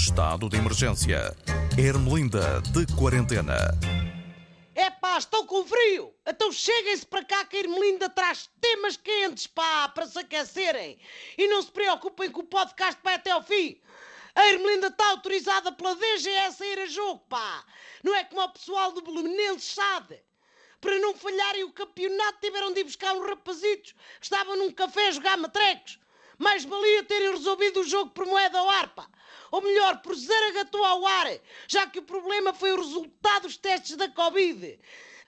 Estado de emergência. Ermelinda de quarentena. É pá, estão com frio! Então cheguem-se para cá que a Ermelinda traz temas quentes, pá, para se aquecerem. E não se preocupem que o podcast vai até ao fim. A Ermelinda está autorizada pela DGS a ir a jogo, pá. Não é como o pessoal do Belenenses sabe. Para não falharem o campeonato tiveram de ir buscar uns rapazitos que estavam num café a jogar matrecos. Mais valia terem resolvido o jogo por moeda ao ar, pá. Ou melhor, por zaragatou ao ar, já que o problema foi o resultado dos testes da Covid.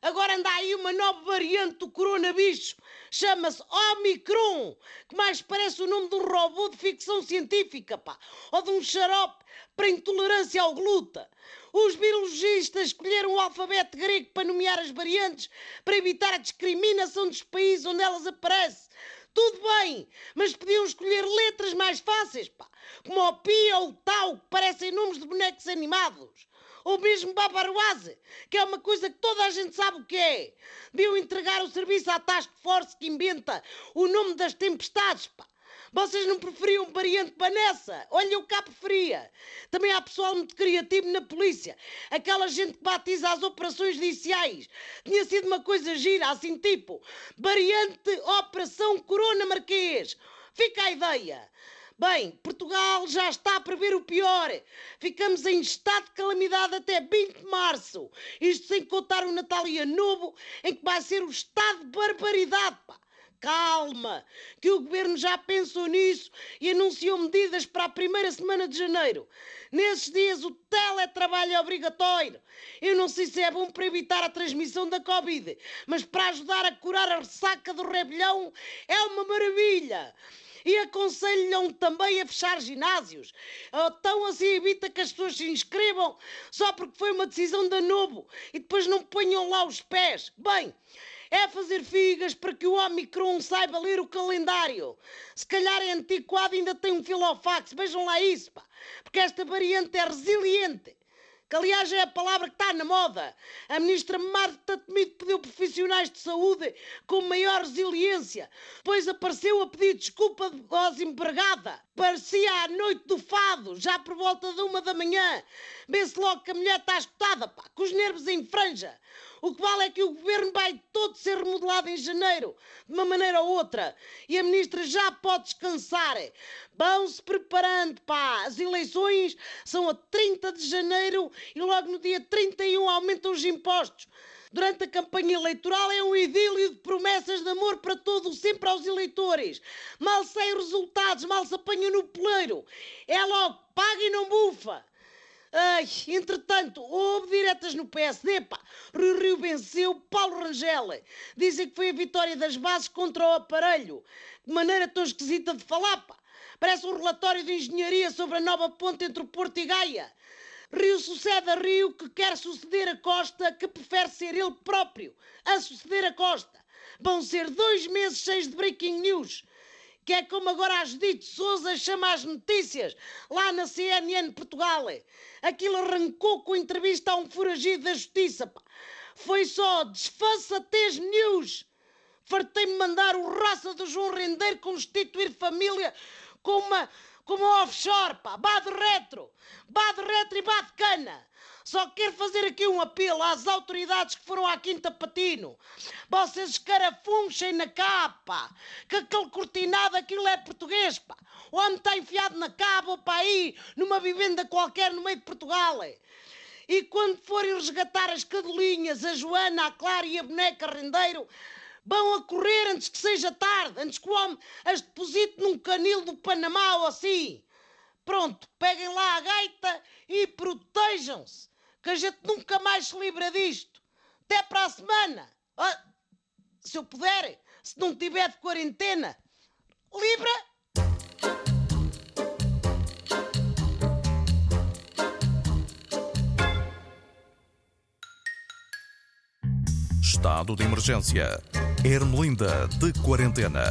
Agora anda aí uma nova variante do coronavírus, chama-se Omicron, que mais parece o nome de um robô de ficção científica, pá, ou de um xarope para intolerância ao glúten. Os biologistas escolheram o alfabeto grego para nomear as variantes, para evitar a discriminação dos países onde elas aparecem. Tudo bem, mas podiam escolher letras mais fáceis, pá, como o Pi ou o Tau, que parecem nomes de bonecos animados. Ou mesmo Babaruase, que é uma coisa que toda a gente sabe o que é. Deviam entregar o serviço à Task Force que inventa o nome das tempestades, pá. Vocês não preferiam variante Vanessa? Olha, eu cá preferia. Também há pessoal muito criativo na polícia. Aquela gente que batiza as operações judiciais. Tinha sido uma coisa gira, assim tipo, variante Operação Corona Marquês. Fica a ideia. Bem, Portugal já está a prever o pior. Ficamos em estado de calamidade até 20 de março. Isto sem contar o Natal e Ano Novo, em que vai ser o estado de barbaridade, pá. Calma, que o governo já pensou nisso e anunciou medidas para a primeira semana de janeiro. Nesses dias o teletrabalho é obrigatório. Eu não sei se é bom para evitar a transmissão da Covid, mas para ajudar a curar a ressaca do rebelião é uma maravilha. E aconselham também a fechar ginásios. Então assim evita que as pessoas se inscrevam só porque foi uma decisão da Novo e depois não ponham lá os pés. Bem, é fazer figas para que o Omicron saiba ler o calendário. Se calhar é antiquado ainda tem um filofax. Vejam lá isso, pá. Porque esta variante é resiliente. Que aliás é a palavra que está na moda. A ministra Marta Temido pediu profissionais de saúde com maior resiliência. Depois apareceu a pedir desculpa de voz empregada. Parecia a noite do fado, já por volta de uma da manhã. Vê-se logo que a mulher está escutada, pá, com os nervos em franja. O que vale é que o governo vai todo ser remodelado em janeiro, de uma maneira ou outra. E a ministra já pode descansar. Vão-se preparando, pá. As eleições são a 30 de janeiro e logo no dia 31 aumentam os impostos. Durante a campanha eleitoral é um idílio de promessas de amor para todo o sempre aos eleitores. Mal saem resultados, mal se apanham no poleiro. É logo, paga e não bufa. Ai, entretanto, houve diretas no PSD, pá. Rio Rio venceu Paulo Rangel. Dizem que foi a vitória das bases contra o aparelho. De maneira tão esquisita de falar, pá. Parece um relatório de engenharia sobre a nova ponte entre o Porto e Gaia. Rio sucede a Rio que quer suceder a Costa, que prefere ser ele próprio a suceder a Costa. Vão ser dois meses cheios de breaking news que é como agora a Judite Souza chama as notícias, lá na CNN Portugal. Aquilo arrancou com entrevista a um foragido da justiça. Pá. Foi só desfaçatez news. Fartei-me mandar o raça do João Rendeiro constituir família com uma, com uma offshore, pá. Bade retro, bade retro e bade cana. Só quero fazer aqui um apelo às autoridades que foram à Quinta Patino. Vocês escarafunchem na capa, que aquele cortinado, aquilo é português, pá. O homem está enfiado na capa ou para aí, numa vivenda qualquer no meio de Portugal. É. E quando forem resgatar as cadelinhas, a Joana, a Clara e a boneca Rendeiro, vão a correr antes que seja tarde, antes que o homem as deposite num canil do Panamá ou assim. Pronto, peguem lá a gaita e protejam-se que a gente nunca mais se livra disto. Até para a semana. Se eu puder, se não tiver de quarentena. Libra! Estado de emergência. Ermelinda de quarentena.